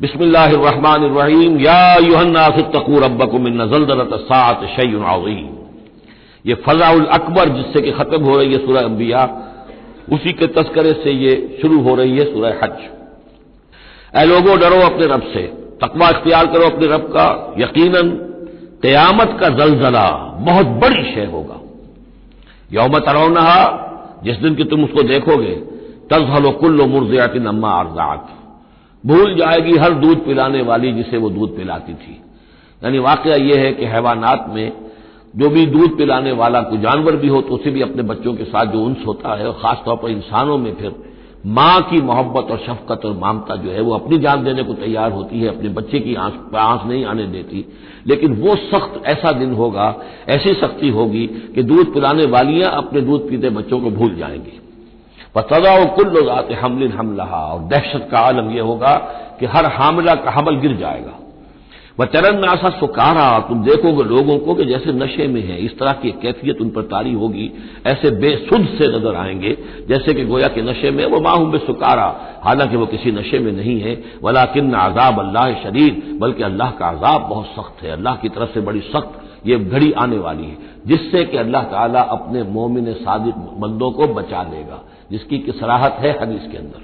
बिस्मिल्लाहिर्रहमानिर्रहीम, या युहन्नासतकू रब्बकुम इन जल्जलत सात अज़ीम। ये फजाउल अकबर जिससे कि खत्म हो रही है सूरह अंबिया, उसी के तस्करे से ये शुरू हो रही है सूरह हज। ए लोगो, डरो अपने रब से। तकवा इख्तियार करो अपने रब का। यकीनन, कयामत का जलजला बहुत बड़ी शय होगा। यौम तरौनहा, जिस दिन की तुम उसको देखोगे, तजहल कुल्लो मुर्जियातिन अम्मा आरजात भूल जाएगी हर दूध पिलाने वाली जिसे वो दूध पिलाती थी। यानी वाकया यह है कि हैवानात में जो भी दूध पिलाने वाला कोई जानवर भी हो तो उसे भी अपने बच्चों के साथ जो उन्स होता है खासतौर पर इंसानों में फिर माँ की मोहब्बत और शफकत और ममता जो है, वो अपनी जान देने को तैयार होती है, अपने बच्चे की आँख आँख नहीं आने देती। लेकिन वो सख्त ऐसा दिन होगा, ऐसी सख्ती होगी कि दूध पिलाने वालियाँ अपने दूध पीते बच्चों को भूल जाएँगी। सदा कुल्लो जात हमलिन हमला और दहशत का आलम यह होगा कि हर हामला का हमल गिर जाएगा। वह चरण में नासा सुकारा, तुम देखोगे लोगों को कि जैसे नशे में है, इस तरह की कैफियत उन पर तारी होगी, ऐसे बेसुद से नज़र आएँगे, जैसे कि गोया के नशे में, वो माहूम बे सुकारा। हालाँकि वो किसी नशे में नहीं है वला किन्न आजाब अल्लाह शरीर बल्कि अल्लाह का आजाब बहुत सख्त है। अल्लाह की तरफ़ से बड़ी सख्त ये घड़ी आने वाली है, जिससे कि अल्लाह ताला अपने मोमिन सादिक बंदों को बचा लेगा। जिसकी कि सराहत है हदीस के अंदर।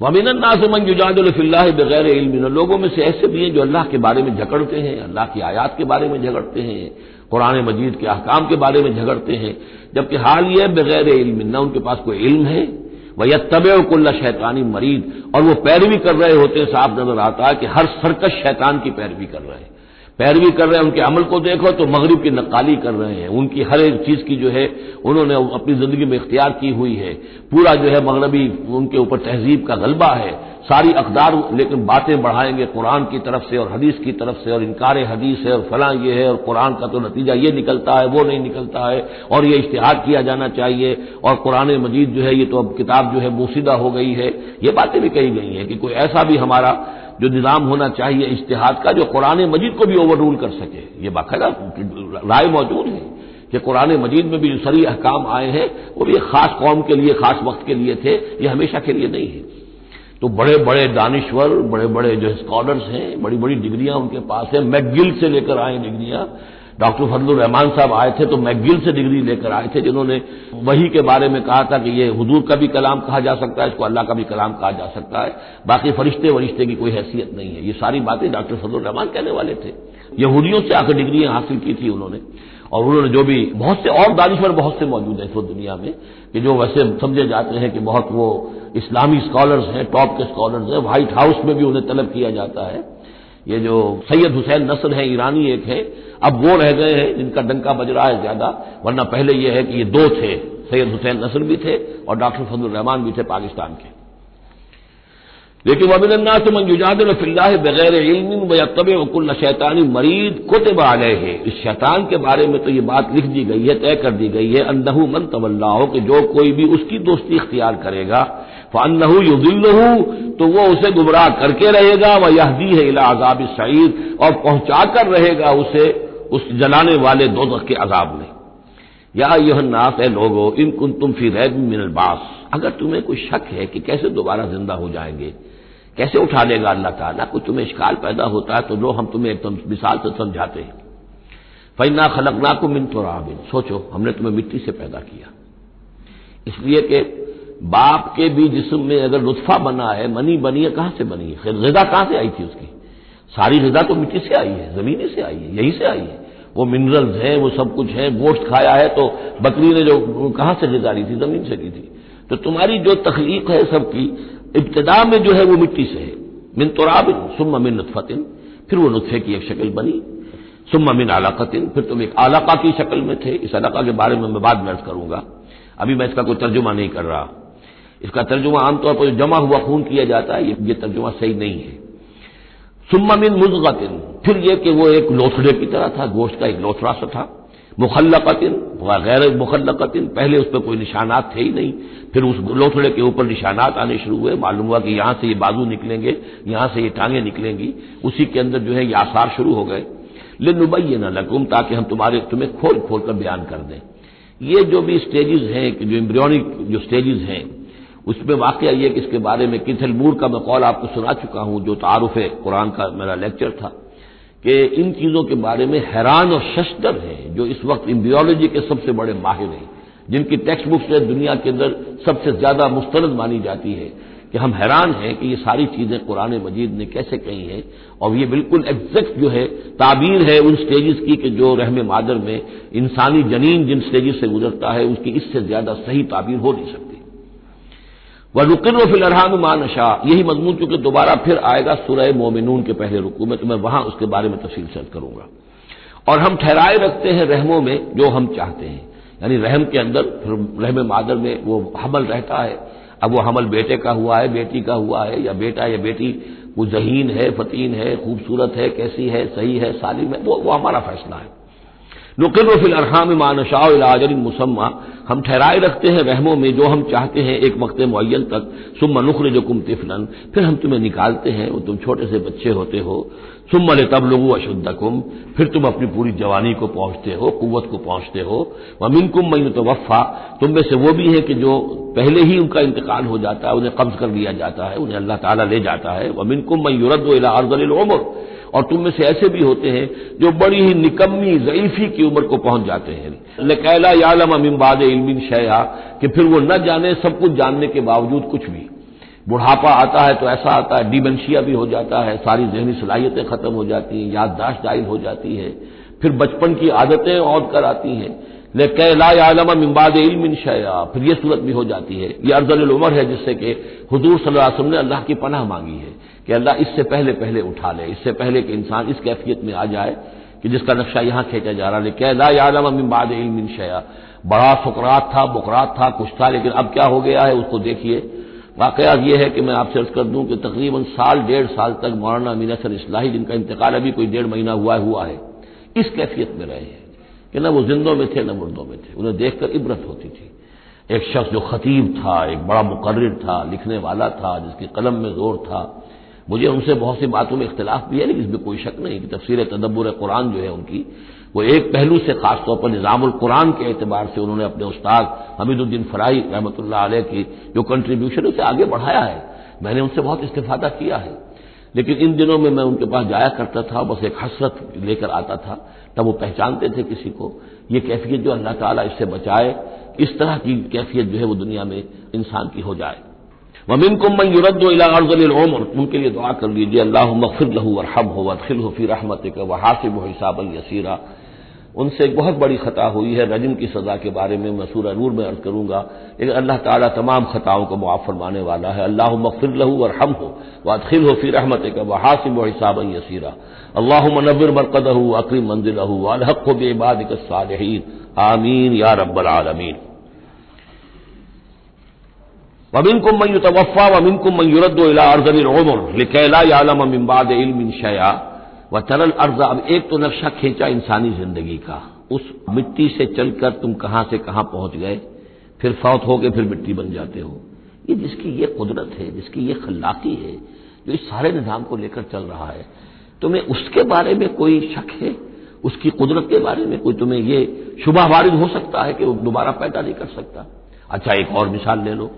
वमिनन्ना से मन युजादिल्ला बगैर इल्म लोगों में से ऐसे भी हैं जो अल्लाह के बारे में झगड़ते हैं, अल्लाह की आयात के बारे में झगड़ते हैं, कुरान मजीद के अहकाम के बारे में झगड़ते हैं, जबकि हाल यह बगैर इल्म न उनके पास कोई इल्म है। वह तब कुल्ला शैतानी मरीद, और वो पैरवी कर रहे होते हैं, साफ़ नज़र आता है कि हर सरकश शैतान की पैरवी कर रहे हैं। पैरवी कर रहे हैं, उनके अमल को देखो तो मगरब की नक्काली कर रहे हैं। उनकी हर एक चीज़ की जो है, उन्होंने अपनी ज़िंदगी में इख्तियार की हुई है। पूरा जो है मगरबी, उनके ऊपर तहजीब का गलबा है। सारी अकदार, लेकिन बातें बढ़ाएँगे कुरान की तरफ़ से और हदीस की तरफ़ से, और इनकार हदीस है, और फला ये है, और कुरान का तो नतीजा ये निकलता है, वो नहीं निकलता है, और ये इश्तहार किया जाना चाहिए, और कुरान मजीद जो है, ये तो अब किताब जो है बोसीदा हो गई है। ये बातें भी कही गई हैं कि कोई ऐसा भी हमारा जो निज़ाम होना चाहिए, इश्तहाद का, जो कुरान मजीद को भी ओवर रूल कर सके। ये बाकायदा राय मौजूद है कि कुरान मजीद में भी जो सरी अहकाम आए हैं, वो भी खास कौम के लिए, खास वक्त के लिए थे, ये हमेशा के लिए नहीं है। तो बड़े बड़े दानश्वर बड़े बड़े जो स्कॉलर्स हैं बड़ी बड़ी डिग्रियाँ उनके पास है मैगिल से लेकर आए डिग्रियाँ डॉक्टर फजलुर रहमान साहब आए थे तो मैगिल से डिग्री लेकर आए थे जिन्होंने वही के बारे में कहा था कि ये हजूर का भी कलाम कहा जा सकता है, इसको अल्लाह का भी कलाम कहा जा सकता है। बाकी फरिश्ते वरिश्ते की कोई हैसियत नहीं है। ये सारी बातें डॉक्टर फजलुर रहमान कहने वाले थे। यहूदियों से आकर डिग्रियाँ हासिल की थी उन्होंने। और उन्होंने जो भी, बहुत से और दानिश्वर बहुत से मौजूद हैं इस दुनिया में, कि जो वैसे समझे जाते हैं कि बहुत वो इस्लामी स्कॉलर्स हैं, टॉप के स्कॉलर्स हैं, व्हाइट हाउस में भी उन्हें तलब किया जाता है। ये जो सैयद हुसैन नसर है, ईरानी एक है, अब वो रह गए हैं जिनका डंका बज रहा है ज़्यादा, वरना पहले ये है कि ये दो थे, सैयद हुसैन नसर भी थे और डॉक्टर फजल रहमान भी थे पाकिस्तान के। लेकिन वबिनन्ना से मंजुजाद फिल्लाह बगैर इल्म तब वकुल्ला शैतानी मरीद कुतब गए हैं। इस शैतान के बारे में तो ये बात लिख दी गई है, तय कर दी गई है अंदहू मन तवल्ला हो कि जो कोई भी उसकी दोस्ती इख्तियार करेगा फ़ानहू युदिल्लहू तो वो उसे गुमराह करके रहेगा वह यहदी है इला अजाब सईद, और पहुंचाकर रहेगा उसे उस जलाने वाले दो के अजाब में। या यह नास है लोगो, इन कुन तुम फिर मिनबास अगर तुम्हें कोई शक है कि कैसे दोबारा ज़िंदा हो जाएँगे, कैसे उठा लेगा अल्लाह ताला, कोई तुम्हें शिकाल पैदा होता है तो लो, हम तुम्हें एकदम मिसाल से समझाते हैं। फैना खलकना को मिन तो सोचो, हमने तुम्हें मिट्टी से पैदा किया। इसलिए कि बाप के भी जिस्म में अगर लुत्फा बना है, मनी बनी है, कहाँ से बनी है? गजा कहाँ से आई थी उसकी? सारी गजा तो मिट्टी से आई है, ज़मीन से आई है, यहीं से आई है। वो मिनरल्स हैं, वो सब कुछ है, गोश्त खाया है तो बकरी ने जो, कहाँ से गजा ली थी? ज़मीन से ली थी। तो तुम्हारी जो तखलीक है सबकी, इब्तदा में जो है वो मिट्टी से है। मिन तुराबिन, सुम्मा मिन नुतफतिन। फिर वो नुतफे की एक शक्ल बनी। सुम्मा मिन आलाकतिन। फिर तुम एक आलाका की शक्ल में थे। इस अलाका के बारे में मैं बाद में अर्ज़ करूँगा। अभी मैं इसका कोई तर्जुमा नहीं कर रहा। इसका तर्जुमा आमतौर पर जमा हुआ खून किया जाता है, ये तर्जुमा सही नहीं है। सुम्मा मिन मुजगतिन, फिर यह कि वो एक लोथड़े की तरह था, गोश्त का एक लोथड़ा सा था। मुखल्लकतिन गैर मुखल्लकतिन, पहले उस पर कोई निशानात थे ही नहीं। फिर उस लोथड़े के ऊपर निशानात आने शुरू हुए, मालूम हुआ कि यहाँ से ये बाजू निकलेंगे, यहाँ से ये टांगे निकलेंगी, उसी के अंदर जो है ये आसार शुरू हो गए। लिनुबई न लकुम, ताकि हम तुम्हारे, तुम्हें खोल खोल कर बयान कर दें। ये जो भी स्टेजेस हैं, जो एम्ब्रियोनिक जो स्टेजेस हैं उसमें वाक़ ये कि इसके बारे में किथल मूर का मैं कौल आपको सुना चुका हूँ, जो तारुफ कुरान का मेरा लेक्चर था, कि इन चीज़ों के बारे में हैरान और शशदर हैं, जो इस वक्त इम्बियोलॉजी के सबसे बड़े माहिर हैं, जिनकी टेक्स्ट बुक्स दुनिया के अंदर सबसे ज़्यादा मुस्तरद मानी जाती है, कि हम हैरान हैं कि ये सारी चीज़ें कुरान मजीद ने कैसे कही हैं, और ये बिल्कुल एग्जैक्ट जो है, ताबीर है उन स्टेजेस की कि जो रहम मादर में इंसानी जनीन जिन स्टेजेस से गुजरता है, उसकी इससे ज़्यादा सही ताबीर हो नहीं सकती। वह रुकिन फिल अरहाम मान शाह यही मजमून चूँकि दोबारा फिर आएगा सुरह मोमिनून के पहले रुकू में तो मैं वहाँ उसके बारे में तफसील सर्द करूँगा। और हम ठहराए रखते हैं रहमों में जो हम चाहते हैं। यानी रहम के अंदर फिर रहम मादर में वो हमल रहता है। अब वो हमल बेटे का हुआ है बेटी का हुआ है या बेटा या बेटी वो जहीन है फतीन है खूबसूरत है कैसी है सही है सालिम है वो, वो हमारा फैसला है। नुकिल फिल अरहाम मानशाजर मुसम्मा। हम ठहराए रखते हैं रहमों में, जो हम चाहते हैं एक वक्त मुन तक। सुम नुखर जो कुम तिफलन। फिर हम तुम्हें निकालते हैं तुम छोटे से बच्चे होते हो। सुम ले तब लोगू अशुद्धकुम। फिर तुम अपनी पूरी जवानी को पहुँचते हो कुत को पहुँचते हो। वमिन कुम मई तो वफ़ा तुम में से वो भी है कि जो पहले ही उनका इंतकाल हो जाता है, उन्हें कब्ज कर लिया जाता है, उन्हें अल्लाह ताला ले जाता है। वमिन कुम मई युरद अर्जल उमर। और तुम में से ऐसे भी होते हैं जो बड़ी ही निकम्मी जईफी की उम्र को पहुँच जाते हैं। लकैला यालम अमिनबाद इलमिन शया कि फिर वो न जाने, सब कुछ जानने के बावजूद कुछ भी। बुढ़ापा आता है तो ऐसा आता है, डिमेंशिया भी हो जाता है, सारी जहनी सलाहियतें खत्म हो जाती हैं, याददाश्त ज़ाहिर हो जाती है, फिर बचपन की आदतें और कर आती हैं लेकिन आलम इम्बाद इलमिन शया फिर यह सूरत भी हो जाती है। यह अर्जल उमर है जिससे कि हजूर सल्लल्लाहु ने अल्लाह की पनाह मांगी है। कि अल्लाह इससे पहले पहले उठा ले, इससे पहले कि इंसान इस कैफियत में आ जाए कि जिसका नक्शा यहाँ खींचा जा रहा है। लेकिन लालम इम्बाद इलमिन शया। बड़ा फकरात था, बुकरात था, कुछ था, लेकिन अब क्या हो गया है उसको देखिए। वाकया यह है कि मैं आपसे अर्ज़ कर दूँ कि तकरीबन साल, डेढ़ साल तक मौलाना मीना सर इसलाही, जिनका इंतकाल अभी कोई डेढ़ महीना हुआ हुआ है, इस कैफियत में रहे हैं। कि न वो जिंदों में थे, न मुर्दों में थे। उन्हें देखकर इबरत होती थी। एक शख्स जो खतीब था, एक बड़ा मुकर्र था, लिखने वाला था, जिसकी कलम में ज़ोर था। मुझे उनसे बहुत सी बातों में इख्तलाफ भी है, लेकिन इसमें कोई शक नहीं कि तफसीर तदब्बर कुरान जो है उनकी, वो एक पहलू से खासतौर पर निज़ामुल कुरान के एतबार से उन्होंने अपने उस्ताद हमीदुद्दीन फराई रहमत की जो कंट्रीब्यूशन उसे आगे बढ़ाया है। मैंने उनसे बहुत इस्तेफादा किया है। लेकिन इन दिनों में मैं उनके पास जाया करता था, बस एक हसरत लेकर आता था, तब वो पहचानते थे किसी को। ये कैफियत जो अल्लाह ताला इससे बचाए, इस तरह की कैफियत जो है वो दुनिया में इंसान की हो जाए। वमिन कुम मैं युरद उनके लिए दुआ कर लीजिए अल्लाह मफिर लहू वरहम हो वखिल हो फ़ी रहमत का वहासिब हिसाब यसीरा। उनसे एक बहुत बड़ी खता हुई है, रजम की सजा के बारे में मैं सूर नूर में अर्ज़ करूँगा। लेकिन अल्लाह ताला तमाम खताओं को मुआफ फरमाने वाला है। अल्लाह मफिर लहू और हम हो वादखिल हो फिर रहमत का वह हासिब व हिसाब यसीरा अल्लाह मनवर मरकद अकरी मंजिल अलहक हो बेबाद सालहीन। आमीन या रब्बल आलमीन। वमिन कुम मैं तवफ़ा वमिन कुम मैं युरद अर्जल लिकैला यालम मिम्बाद इल्मिन शया व तरल अर्ज़ अब एक तो नक्शा खींचा इंसानी ज़िंदगी का उस मिट्टी से चलकर तुम कहाँ से कहाँ पहुँच गए फिर फौत हो फिर मिट्टी बन जाते हो ये जिसकी ये कुदरत है जिसकी ये खल्लाकी है जो इस सारे निज़ाम को लेकर चल रहा है तुम्हें उसके बारे में कोई शक है उसकी कुदरत के बारे में कोई तुम्हें ये शुभा वारिद हो सकता है कि वो दोबारा पैदा नहीं कर सकता अच्छा एक और मिसाल ले लो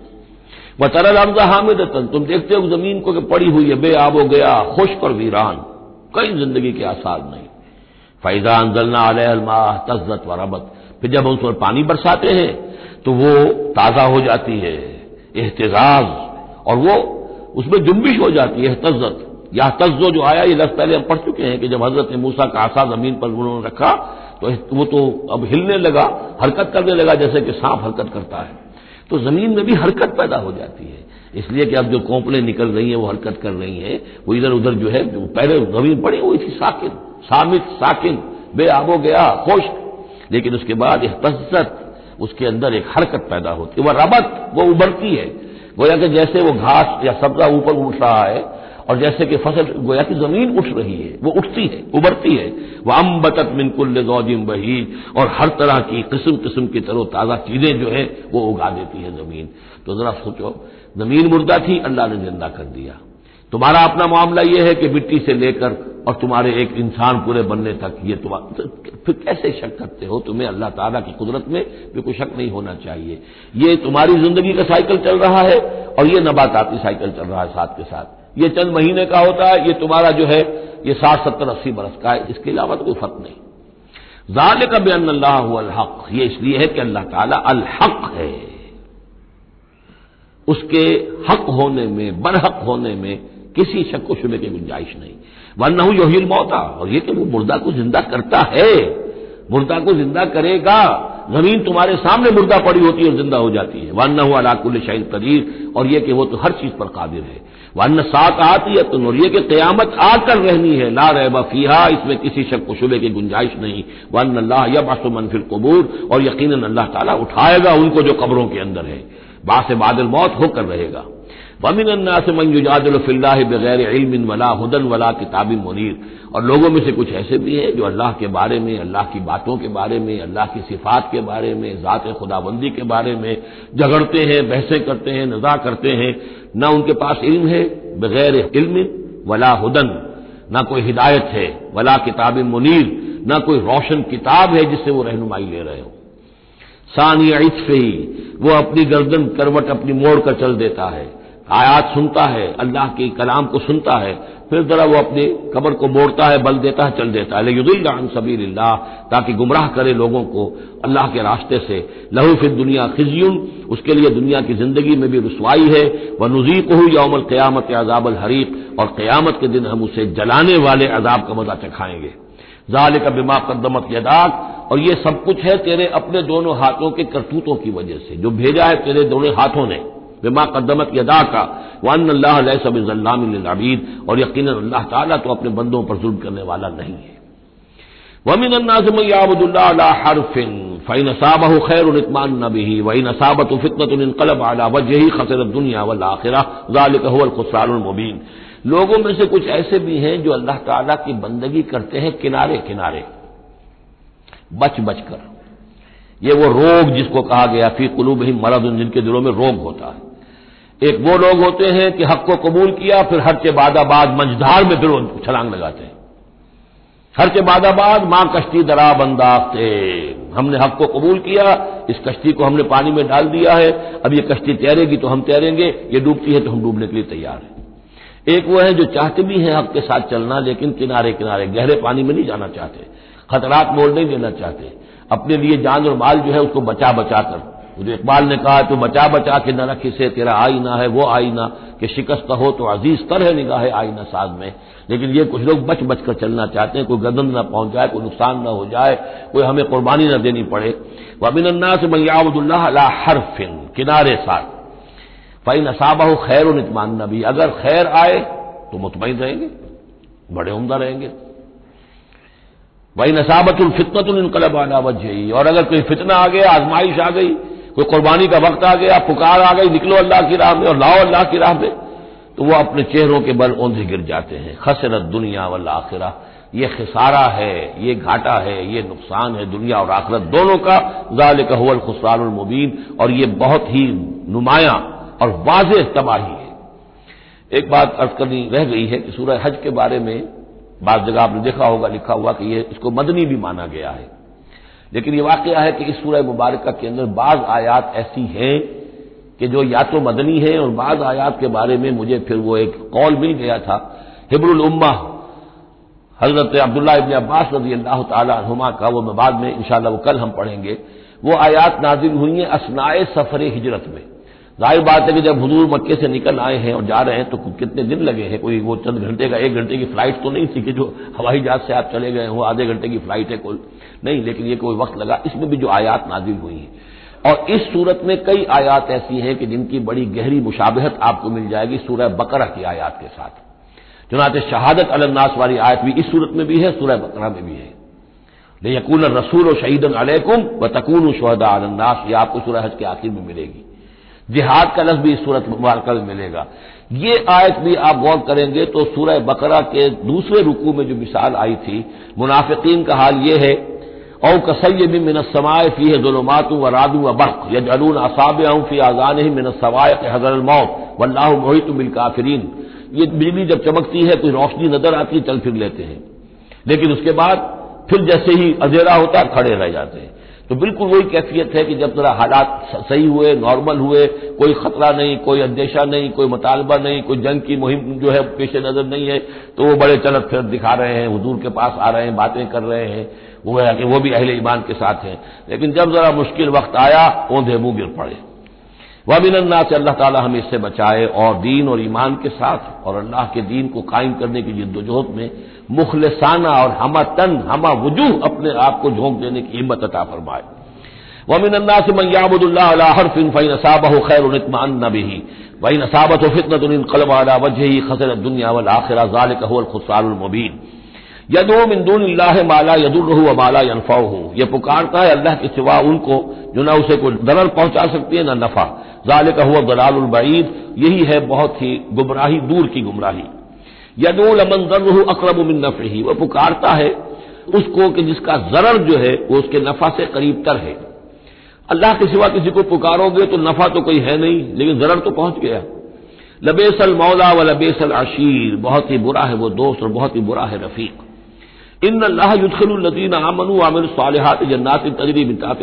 वह तरल अर्ज़ हामिद तुम देखते हो ज़मीन को कि पड़ी हुई है बे आबो गया, खुश और वीरान। कई ज़िंदगी के आसार नहीं। फैजा अंजलना अलमा तजत व रबत। फिर जब हम उस पर पानी बरसाते हैं तो वो ताज़ा हो जाती है, एहतजाज। और वो उसमें जुम्बिश हो जाती है तजत या तज्जो जो आया, ये लफ्ज पहले हम पढ़ चुके हैं कि जब हज़रत मूसा का आशा ज़मीन पर उन्होंने रखा तो वो तो अब हिलने लगा, हरकत करने लगा, जैसे कि सांप हरकत करता है। तो ज़मीन में भी हरकत पैदा हो जाती है। इसलिए कि अब जो कोंपलें निकल रही हैं, वो हरकत कर रही हैं। वो इधर उधर जो है पहले ज़मीन पड़ी हुई थी, साकिन, सामित, साकिन बे आबो गया खुश लेकिन उसके बाद एक तज्जत, उसके अंदर एक हरकत पैदा होती है। वह रबत, वो उभरती है। गोया कि जैसे वो घास या सब्जा ऊपर उठ रहा है और जैसे कि फ़सल गोया की ज़मीन उठ रही है, वो उठती है उबरती है। वह अम्बतत मिनकुल गौजिम बही और हर तरह की किस्म किस्म की तरह ताज़ा चीज़ें जो है, वो उगा देती है ज़मीन। तो जरा सोचो, ज़मीन मुर्दा थी, अल्लाह ने ज़िंदा कर दिया। तुम्हारा अपना मामला यह है कि मिट्टी से लेकर और तुम्हारे एक इंसान पूरे बनने तक ये तुम्हारा तो फिर कैसे शक करते हो? तुम्हें अल्लाह ताला की कुदरत में भी कोई शक नहीं होना चाहिए। ये तुम्हारी ज़िंदगी का साइकिल चल रहा है, और ये नबाताती साइकिल चल रहा है साथ के साथ। ये चंद महीने का होता है, ये तुम्हारा जो है, ये साठ, सत्तर, अस्सी बरस का है, इसके अलावा तो कोई फ़र्क नहीं। जाल का बेन अल्लाह हक, ये इसलिए है कि अल्लाह ताला अल हक है। उसके हक होने में, बरहक होने में किसी शक को शुबे की गुंजाइश नहीं। वरना योहिल मौता, और ये कि वो मुर्दा को ज़िंदा करता है, मुर्दा को ज़िंदा करेगा ज़मीन तुम्हारे सामने मुर्दा पड़ी होती है और ज़िंदा हो जाती है। वन्ना हुआ अलाकुल शाहिद कदीर। और ये कि वो तो हर चीज़ पर काबिर है। वन्न सात आती है तो ये कि क्यामत आकर रहनी है। ला रह बफीहा इसमें किसी शक को शुबे की गुंजाइश नहीं। वन अल्लाह या बासुमन फिर कबूर। और यकीन अल्लाह ताला उठाएगा उनको जो कब्रों के अंदर है। बास बादल मौत होकर रहेगा। वमिन अन्ना से मंजुजादिल्ला बगैर इल्म वला हदन वला किताब मुनीर और लोगों में से कुछ ऐसे भी हैं जो अल्लाह के बारे में अल्लाह की बातों के बारे में अल्लाह की सिफात के बारे में ज़ात खुदाबंदी के बारे में झगड़ते हैं बहसें करते हैं नजा करते हैं न उनके पास इल्म है बगैर इल्म वला हदन न कोई हिदायत है वला किताब मुनीर न कोई रोशन किताब है जिससे वो रहनुमाई ले रहे हो सानिया इतफे ही वो अपनी गर्दन करवट अपनी मोड़ कर चल देता है आयात सुनता है, अल्लाह के कलाम को सुनता है, फिर जरा वो अपनी कमर को मोड़ता है, बल देता है, चल देता है। युदिल्लान सबीर ताकि गुमराह करे लोगों को अल्लाह के रास्ते से। लहू फिर दुनिया खिजियुन, उसके लिए दुनिया की ज़िंदगी में भी रसवाई है। वह नजीक हो यौमल क्यामत अजाबल हरीक, और क्यामत के दिन हम उसे जलाने वाले अजाब का मज़ा चखाएँगे। जाल का बिमा कदमत यदाक, और ये सब कुछ है तेरे अपने दोनों हाथों के करतूतों की वजह से। जो भेजा है तेरे दोनों हाथों ने। बिमा कदमत यदा का वन अल्लाह सबीद और यकीन अल्लाह ताला तो अपने बंदों पर जुल्म करने वाला नहीं है। वमिन हरफिन फ़ैन नसाबह खैर इतमान नबी वही नसाबत फितनत इनकलब आला वजही खसरत दुनिया वल आखिरा, जालिक हुवल खुसरान लोगों में से कुछ ऐसे भी हैं जो अल्लाह ताला की बंदगी करते हैं किनारे किनारे बच बच कर ये वो रोग जिसको कहा गया, फ़ी कुलूब ही मरद जिनके दिलों में रोग होता है। एक वो लोग होते हैं कि हक को कबूल किया, फिर हर के बादाबाद मंझधार में फिर छलांग लगाते हैं। हर के बादाबाद माँ कश्ती दरा बंदाते हमने हक को कबूल किया, इस कश्ती को हमने पानी में डाल दिया है। अब ये कश्ती तैरेगी तो हम तैरेंगे, ये डूबती है तो हम डूबने के लिए तैयार हैं। एक वो है जो चाहते भी हैं हक के साथ चलना, लेकिन किनारे किनारे गहरे पानी में नहीं जाना चाहते। खतरात मोल नहीं देना चाहते। अपने लिए जान और माल जो है उसको बचा बचा कर। जो इकबाल ने कहा तो बचा बचा के न रखी से, तेरा आईना है, वो आईना, कि शिकस्त हो तो अज़ीज़ तर है निगाह आईना साज में। लेकिन ये कुछ लोग बच बच कर चलना चाहते हैं, कोई गदन न पहुँच जाए कोई नुकसान न हो जाए, कोई हमें कुर्बानी न देनी पड़े। वबिनन्ना से मैयाबुल्ला हरफिन, किनारे साथ फ़ई नसाबा खैर इतमान नबी। अगर खैर आए तो मुतमिन रहेंगे, बड़े उमदा रहेंगे। वही नसाबतुल फितनतुल इनकलब आना वजही। और अगर कोई फितना आ गया, आजमाइश आ गई कोई कुर्बानी का वक्त आ गया, पुकार आ गई, निकलो अल्लाह की राह में और लाओ अल्लाह की राह में। तो वह अपने चेहरों के बल औंधे गिर जाते हैं। खसरत दुनिया वाल आखिरा। ये खसारा है, ये घाटा है, ये नुकसान है दुनिया और आखिरत दोनों का। जाल कहल खुसरान मुबीन। और ये बहुत ही नुमाया और वाज तबाही है। एक बात अर्ज़ करनी रह गई है कि सूरह हज के बारे में बात जगह आपने देखा होगा, लिखा हुआ कि ये, इसको मदनी भी माना गया है। लेकिन यह वाकया है कि इस सूरह मुबारक के अंदर बाज आयात ऐसी हैं कि जो या तो मदनी है और बाज आयात के बारे में मुझे फिर वो एक कॉल मिल गया था। हिब्रुल उम्मा, हज़रत अब्दुल्ला इबन अब्बास रज़ी अल्लाह तुमा का वो बाद में इंशाला वो कल हम पढ़ेंगे। वो आयात नाजिल हुई हैं असनाए सफ़र हिजरत में। ज़ाहिर बात है कि जब हजूर मक्के से निकल आए हैं और जा रहे हैं तो कितने दिन लगे हैं? कोई वो चंद घंटे का, एक घंटे की फ़्लाइट तो नहीं थी कि जो हवाई जहाज़ से आप चले गए हो, आधे घंटे की फ़्लाइट है, कोई नहीं, लेकिन ये कोई वक्त लगा। इसमें भी जो आयात नाजिल हुई है। और इस सूरत में कई आयात ऐसी हैं कि जिनकी बड़ी गहरी मुशाबहत आपको मिल जाएगी सूरह बकरा की आयात के साथ। चुनाते शहादत अलन्नास वाली आयत भी इस सूरत में भी है, सूरह बकरा में भी है। यकून रसूल शहीदन अलैकुम व तकून शहदा अलन्नास ये आपको सूरह हज के आखिर में मिलेगी। जिहाद का लफ्ज भी इस सूरत मुबारक में मिलेगा। ये आयत भी आप गौर करेंगे तो सूरह बकरा के दूसरे रुकू में जो मिसाल आई थी, मुनाफिकीन का हाल ये है, औ कसैय भी मिनसमाय फ़ी है जुलमातू व रादू व बर्क यजलून असाब फ़ी आजान ही मिनसवाय हजर मौत, वल्लाह मोहित बिल काफरीन। ये बिजली जब चमकती है कोई रोशनी नज़र आती है, चल फिर लेते हैं। लेकिन उसके बाद फिर जैसे ही अंधेरा होता है, खड़े रह जाते हैं। तो बिल्कुल वही कैफियत है कि जब जरा हालात सही हुए नॉर्मल हुए, कोई खतरा नहीं, कोई अंदेशा नहीं, कोई मुतालबा नहीं, कोई जंग की मुहिम जो है पेश नज़र नहीं है तो वो बड़े चलत फिर दिखा रहे हैं, हजूर के पास आ रहे हैं, बातें कर रहे हैं, वो है कि वो भी अहले ईमान के साथ हैं। लेकिन जब जरा मुश्किल वक्त आया, ओंधे मुँह गिर पड़े। वबिनन्ना से अल्लाह ताला हमें इससे बचाए और दीन और ईमान के साथ और अल्लाह के दीन को कायम करने की जिद्दोजहद में मुखलसाना और हमा तन हमा वजूह अपने आप को झोंक देने की हिम्मत अता फरमाए। वमिनन्ना से मैयाबुल्ला हरफिन फ़ैन नसाबह खैर उनतमान नबी वही नसाबत फितनत कलम अला वजह ही खसर दुनिया वल आखिरा जाल कहल खुसरानमुबीन यदो मिंदून माला यदुर्रहू माला यनफा हूँ यह पुकारता है अल्लाह के सिवा उनको जो ना उसे कोई दरर पहुँचा सकती है, ना नफा। जाल का हुआ दलालबईद यही है बहुत ही गुमराही, दूर की गुमराही। यदूल अमन जर्रहू अकरब मिन नफी वह पुकारता है उसको कि जिसका जरर जो है, वो उसके नफा से करीब तर है। अल्लाह के सिवा किसी को पुकारोगे तो नफा तो कोई है नहीं, लेकिन जरर तो पहुँच गया। लबेसल मौला व लबेसल आशीर बहुत ही बुरा है वो दोस्त और बहुत ही बुरा है रफीक। इन अल्लाह युदखलदीन आमनु आमिर सालहात जन्नात तजरी बितात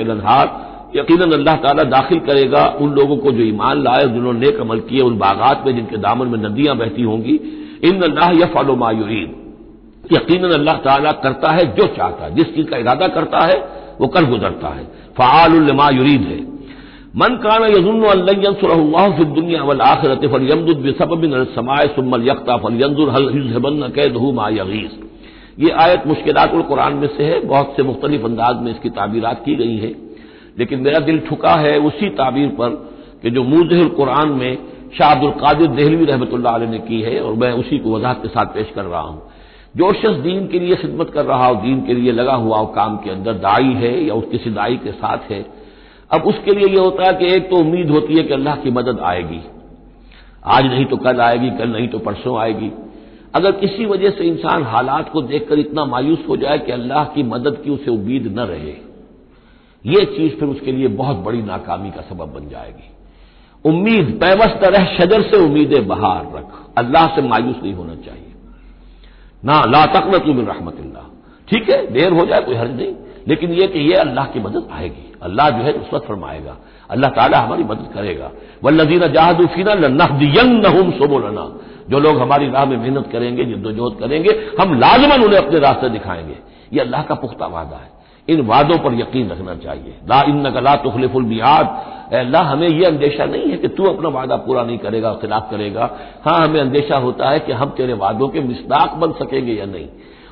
यकीन अल्लाह ताला दाखिल करेगा उन लोगों को जो ईमान लाए, जिन्होंने नेक अमल किए, उन बागात में जिनके दामन में नदियाँ बहती होंगी। इन अल्लाह यफ मायूरीन यकीन अल्लाह ताला करता है जो चाहता है। जिस चीज़ का इरादा करता है, वो कर गुजरता है। फ़ालमा युरीद है। मन काना यजुन अल्लाह दुनिया वल आखिरत सुमल यख्ता फल यंजुर हल हिजबन कैदहू मा यगीस ये आयत मुश्किलातुल कुरान में से है। बहुत से मुख्तलिफ़ अंदाज में इसकी ताबीरात की गई है। लेकिन मेरा दिल ठुका है उसी ताबीर पर कि जो मुजहल कुरान में शाह अब्दुल कादिर दहलवी रहमत ने की है और मैं उसी को वजाहत के साथ पेश कर रहा हूँ। जो शख्स दीन के लिए खिदमत कर रहा हो, दीन के लिए लगा हुआ हो, काम के अंदर दाई है या उस किसी दाई के साथ है, अब उसके लिए यह होता है कि एक तो उम्मीद होती है कि अल्लाह की मदद आएगी। आज नहीं तो कल आएगी, कल नहीं तो परसों आएगी। अगर किसी वजह से इंसान हालात को देखकर इतना मायूस हो जाए कि अल्लाह की मदद की उसे उम्मीद न रहे। यह चीज़ फिर उसके लिए बहुत बड़ी नाकामी का सबब बन जाएगी। उम्मीद पैवस्त रह, शजर से उम्मीदें बहार रख। अल्लाह से मायूस नहीं होना चाहिए। ना, ला तकनत मिन रहमत ठीक है, देर हो जाए, कोई हर्ज नहीं। लेकिन यह कि यह अल्लाह की मदद आएगी। अल्लाह जो है उस वक्त फरमाएगा। अल्लाह ताला हमारी मदद करेगा। वल्लजीना जहादूफीना सोबोलना। जो लोग हमारी राह में मेहनत करेंगे, जिद्दोजहद करेंगे, हम लाजमन उन्हें अपने रास्ते दिखाएँगे। ये अल्लाह का पुख्ता वादा है। इन वादों पर यकीन रखना चाहिए। ला इन का ला तुखलिफुल मियाद। अल्लाह हमें यह अंदेशा नहीं है कि तू अपना वादा पूरा नहीं करेगा खिलाफ करेगा। हाँ हमें अंदेशा होता है कि हम तेरे वादों के मिसदाक बन सकेंगे या नहीं।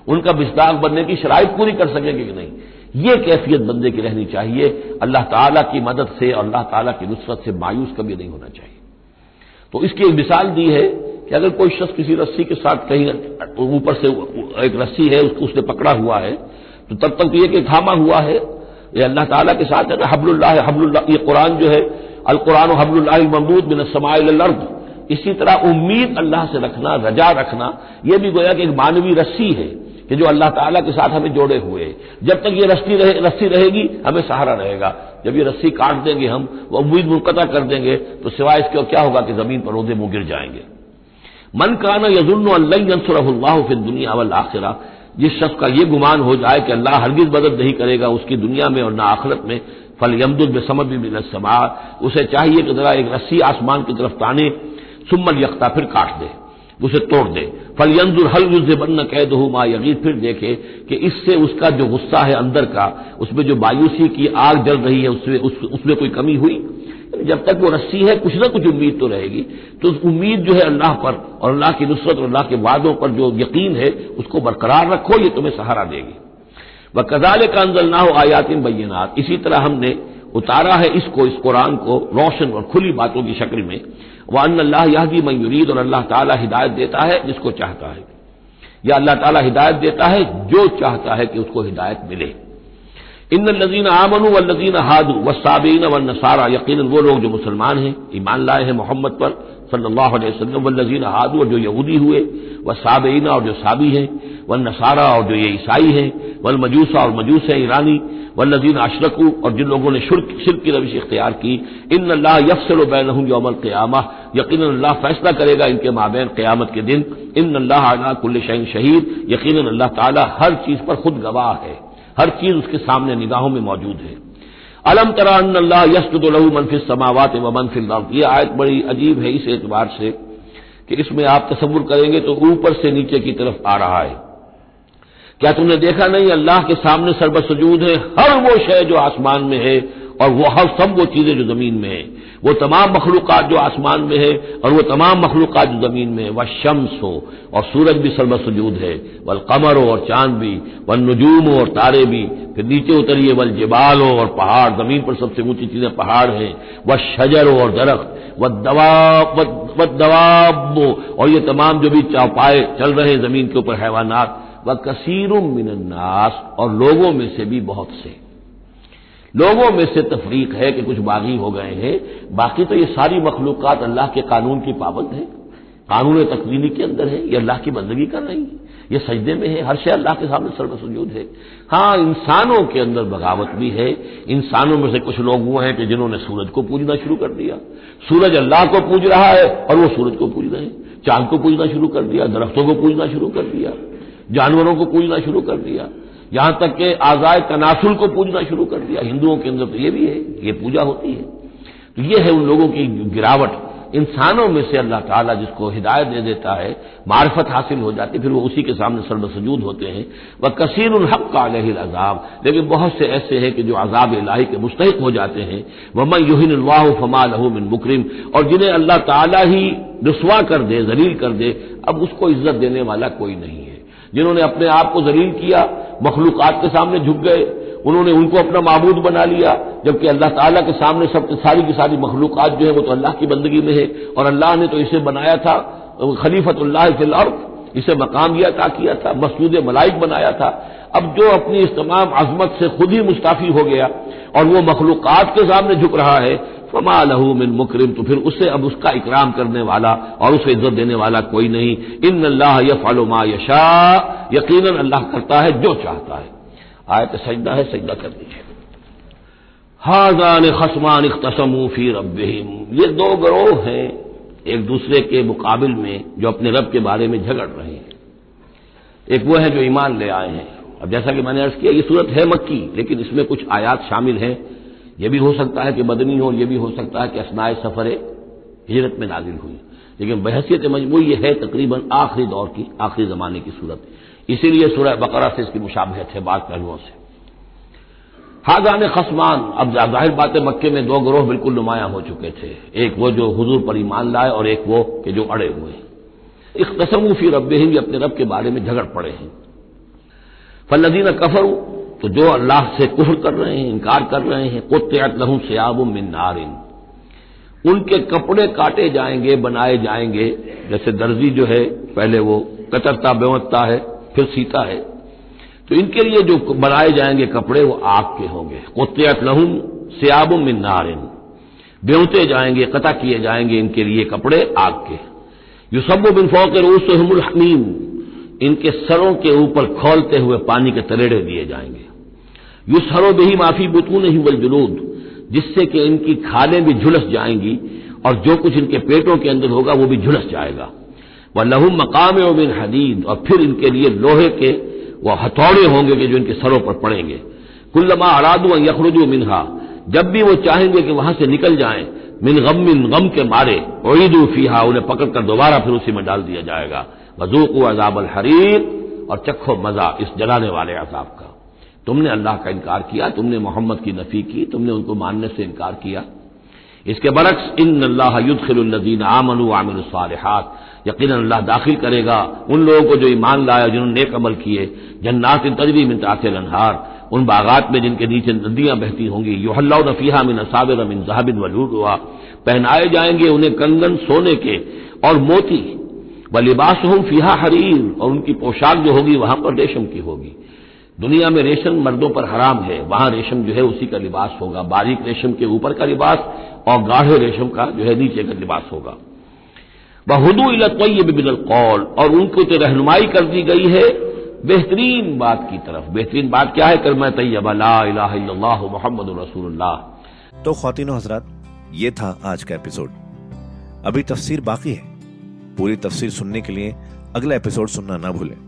उनका मिसदाक बनने की शराइ पूरी कर सकेंगे कि नहीं। ये कैफियत बंदे की रहनी चाहिए। अल्लाह ताला की मदद से और अल्लाह ताला की नुसरत से मायूस कभी नहीं होना चाहिए। तो इसकी एक मिसाल दी है कि अगर कोई शख्स किसी रस्सी के साथ कहीं ऊपर से एक रस्सी है, उसको उसने पकड़ा हुआ है तो तब तक तो ये कि थामा हुआ है। ये अल्लाह ताला के साथ है ना हबलुल्लाह हबलुल्लाह ये कुरान जो है अल कुरान हबलुल्लाह ममदूद बिन समाइलर्द इसी तरह उम्मीद अल्लाह से रखना रजा रखना यह भी गोया कि एक मानवीय रस्सी है कि जो अल्लाह ताला के साथ हमें जोड़े हुए जब तक ये रस्सी रहे, रस्सी रहेगी हमें सहारा रहेगा। जब ये रस्सी काट देंगे हम वो उम्मीद मुनकता कर देंगे तो सिवाय इसके क्या होगा कि ज़मीन पर रोज़े मुँह गिर जाएँगे। मन काना यजुल्लाह फिर दुनिया वाल आखिरा। जिस शख्स का यह गुमान हो जाए कि अल्लाह हरगिज मदद नहीं करेगा उसकी दुनिया में और ना आखिरत में फल यमदुल में समझ भी समा उसे चाहिए कि जरा एक रस्सी आसमान की तरफ़ ताने सुमल यख्ता फिर काट दे उसे तोड़ दे। फल यंजुर हल युज बन्न कह दो मा यकीन फिर देखे कि इससे उसका जो गुस्सा है अंदर का उसमें जो मायूसी की आग जल रही है उसमें उस, उसमें कोई कमी हुई? जब तक वो रस्सी है, कुछ ना कुछ उम्मीद तो रहेगी। तो उस उम्मीद जो है अल्लाह पर और अल्लाह की नुसरत और अल्लाह के वादों पर जो यकीन है, उसको बरकरार रखो, ये तुम्हें सहारा देगी। वह कजाल का अंजल ना हो आयातिन बैनात इसी तरह हमने उतारा है इसको, इस कुरान को रोशन और खुली बातों की शक्ल में। वह अल्लाह यहदी मयूरीद और अल्लाह ताला हिदायत देता है जिसको चाहता है। या अल्लाह ताला हिदायत देता है जो चाहता है कि उसको हिदायत मिले। इन लजीन आमनु व लजीन हादू व साबीन व नसारा यकीन वो लोग जो मुसलमान हैं, ईमान लाए हैं मोहम्मद पर, सल्लल्लाहु अलैहि वसल्लम। व लजीन हादू और जो यहूदी हुए व साबीन और जो साबी हैं व नसारा और जो ये ईसाई हैं वल मजूसा और मजूस हैं ईरानी व लजीन अशरकू और जिन लोगों ने शिरक की रविश इख्तियार की। इन अल्लाह यफसल बैन यौमल क़यामा। यकीन अल्लाह फैसला करेगा इनके माबेन क़यामत के दिन। इन अल्लाह कुल्ल शहीन शहीद। यकीन अल्लाह ताला हर चीज़ पर खुद गवाह है। हर चीज़ उसके सामने निगाहों में मौजूद है। अलम तरा यसदलहू मनफिस समावत व मनफिल ये आयत बड़ी अजीब है इस एतबार से कि इसमें आप तस्वुर करेंगे तो ऊपर से नीचे की तरफ़ आ रहा है। क्या तुमने देखा नहीं? अल्लाह के सामने सरबसजूद है। हर वो शय जो आसमान में है और वो हर सब वो चीज़ें जो ज़मीन में है। वो तमाम मखलूक़ात जो आसमान में है और वो तमाम मखलूक़ात जो ज़मीन में है, वह शम्स हो और सूरज भी सर्वसजूद है, वल कमर हो और चाँद भी, वल नजूम हो और तारे भी। फिर नीचे उतरिए, वल जबाल हो और पहाड़, ज़मीन पर सबसे ऊँची चीज़ें पहाड़ हैं। वह शजर हो और दरख्त व दवाब व दवाब, और ये तमाम जो भी चौपाए चल रहे हैं ज़मीन के ऊपर, हैवानात व कसीरुम मिनन्नास, और लोगों में से भी बहुत से। लोगों में से तफरीक है कि कुछ बागी हो गए हैं। बाकी तो ये सारी मखलूक अल्लाह के कानून की पाबंद है। कानून तकवीनी के अंदर है। ये अल्लाह की बंदगी कर रही है। ये सजदे में है। हर शे अल्लाह के सामने सर्वसजूद है। हाँ इंसानों के अंदर बगावत भी है। इंसानों में से कुछ लोग वो हैं कि जिन्होंने सूरज को पूजना शुरू कर दिया। सूरज अल्लाह को पूज रहा है और वो सूरज को पूज रहे हैं। चाँद को पूजना शुरू कर दिया, दरख्तों को पूजना शुरू कर दिया, जानवरों को पूजना शुरू कर दिया। यहाँ तक कि आजाय तनासुल को पूजना शुरू कर दिया। हिंदुओं के अंदर तो ये भी है, ये पूजा होती है। तो ये है उन लोगों की गिरावट। इंसानों में से अल्लाह ताला जिसको हिदायत दे देता है, मार्फत हासिल हो जाती फिर वो उसी के सामने सर्वसजूद होते हैं। वह कसीर हक का अजाब। लेकिन बहुत से ऐसे हैं कि जो अजाब इलाही के मुस्तक हो जाते हैं। वह मैं यूहिन फमा लहू मिन मुकरिम। और जिन्हें अल्लाह ताला ही रसवा कर दे, जलील कर दे, अब उसको इज़्ज़त देने वाला कोई नहीं है। जिन्होंने अपने आप को जलील किया, मखलूकत के सामने झुक गए, उन्होंने उनको अपना मबूद बना लिया, जबकि अल्लाह ताला के सामने सब सारी की सारी मखलूकत जो है वो तो अल्लाह की बंदगी में है, और अल्लाह ने तो इसे बनाया था, खलीफतुल्लाह फिलअर्थ इसे मकाम दिया था किया था मसूद मलाइक बनाया था। अब जो अपनी इस तमाम अजमत से खुद ही मुस्ताफी हो गया, और वो मखलूकत के सामने झुक रहा है फमा लहू मिन मुकरिम तो फिर उससे अब उसका इकराम करने वाला और उसे इज़्ज़त देने वाला कोई नहीं। इन अल्लाह यफ़ालुमा यशा यकीन अल्लाह करता है जो चाहता है। आयत सजदा है, सजदा कर दीजिए। हाजान खसमान इख्तसमू फ़ी रबिम ये दो ग्रोह हैं एक दूसरे के मुकाबिल में जो अपने रब के बारे में झगड़ रहे हैं। एक वो है जो ईमान ले आए हैं। अब जैसा कि मैंने अर्ज़ किया, ये सूरत है मक्की, लेकिन इसमें कुछ आयात शामिल हैं। यह भी हो सकता है कि बदनी हो यह भी हो सकता है कि असनाए सफ़र हिजरत में नाजिल हुई। लेकिन बहसीत मजमू यह है तकरीबन आखिरी दौर की, आखिरी जमाने की सूरत। इसीलिए सूरह बकरा से इसकी मुशाबहत है बाद पहलुओं से। हाजान खसमान, अब ज़ाहिर बात मक्के में दो ग्रोह बिल्कुल नुमाया हो चुके थे। एक वो जो हजूर पर ईमान लाए और एक वो कि जो अड़े हुए। इस कसम फ़ी रब ही अपने रब के बारे में झगड़ पड़े हैं। फलदीन कफर तो जो अल्लाह से कुहर कर रहे हैं, इनकार कर रहे हैं कुत्त लहू सयाब मिन नारिन। उनके कपड़े काटे जाएँगे, बनाए जाएँगे। जैसे दर्जी जो है, पहले वो कतरता, बेवत्ता है, फिर सीता है। तो इनके लिए जो बनाए जाएँगे कपड़े, वो आग के होंगे। कुत्त लहू सयाब मिन नारिन। बेवते जाएँगे कता किए जाएँगे इनके लिए कपड़े? आग के। युसब बिन फौक रूस हमीम। इनके सरों के ऊपर खोलते हुए पानी के तरेड़े दिए जाएँगे। युसरो बही माफ़ी बुतू नहीं वल जुलूद, जिससे कि इनकी खालें भी झुलस जाएँगी और जो कुछ इनके पेटों के अंदर होगा वो भी झुलस जाएगा। वह लहू मकाम बिन हदीद, और फिर इनके लिए लोहे के वह हथौड़े होंगे कि जो इनके सरों पर पड़ेंगे। कुल्लमा अरादू यखरुजू मिनहा, जब भी वो चाहेंगे कि वहाँ से निकल जाएँ, मिन गम मिन गम के मारे ओईदू फीहा, उन्हें पकड़कर दोबारा फिर उसी में डाल दिया जाएगा। वजूक अजाब हरीर, और चखो मज़ा इस जलाने वाले अजाब का। तुमने अल्लाह का इनकार किया, तुमने मोहम्मद की नफी की, तुमने उनको मानने से इनकार किया। इसके बरक्स इन अल्लाह युदखिलदीन आमन आमिन सालहात। यकीन अल्लाह दाखिल करेगा उन लोगों को जो ईमान लाया जिन्होंने नेक अमल किए। जन्नात तजवी मिन तासिल अनहार। उन बागात में जिनके नीचे नदियाँ बहती होंगी। योहल्ला नफीहा मिन असाबिर मिन जहाबिन वलूद हुआ पहनाए जाएँगे उन्हें कंगन सोने के और मोती। व लिबास हूँ फीहा हरीर। और उनकी पोशाक जो होगी वहाँ पर रेशम की होगी। दुनिया में रेशम मर्दों पर हराम है। वहाँ रेशम जो है उसी का लिबास होगा। बारीक रेशम के ऊपर का लिबास और गाढ़े रेशम का जो है नीचे का लिबास होगा। बहुदू इलतैब बिल कौल और उनको तो रहनुमाई कर दी गई है बेहतरीन बात की तरफ़। बेहतरीन बात क्या है? कर मैं तैयब मोहम्मद रसूलुल्लाह। तो खातिन हजरात, ये था आज का एपिसोड। अभी तफसीर बाकी है। पूरी तफसीर सुनने के लिए अगला एपिसोड सुनना ना भूलें।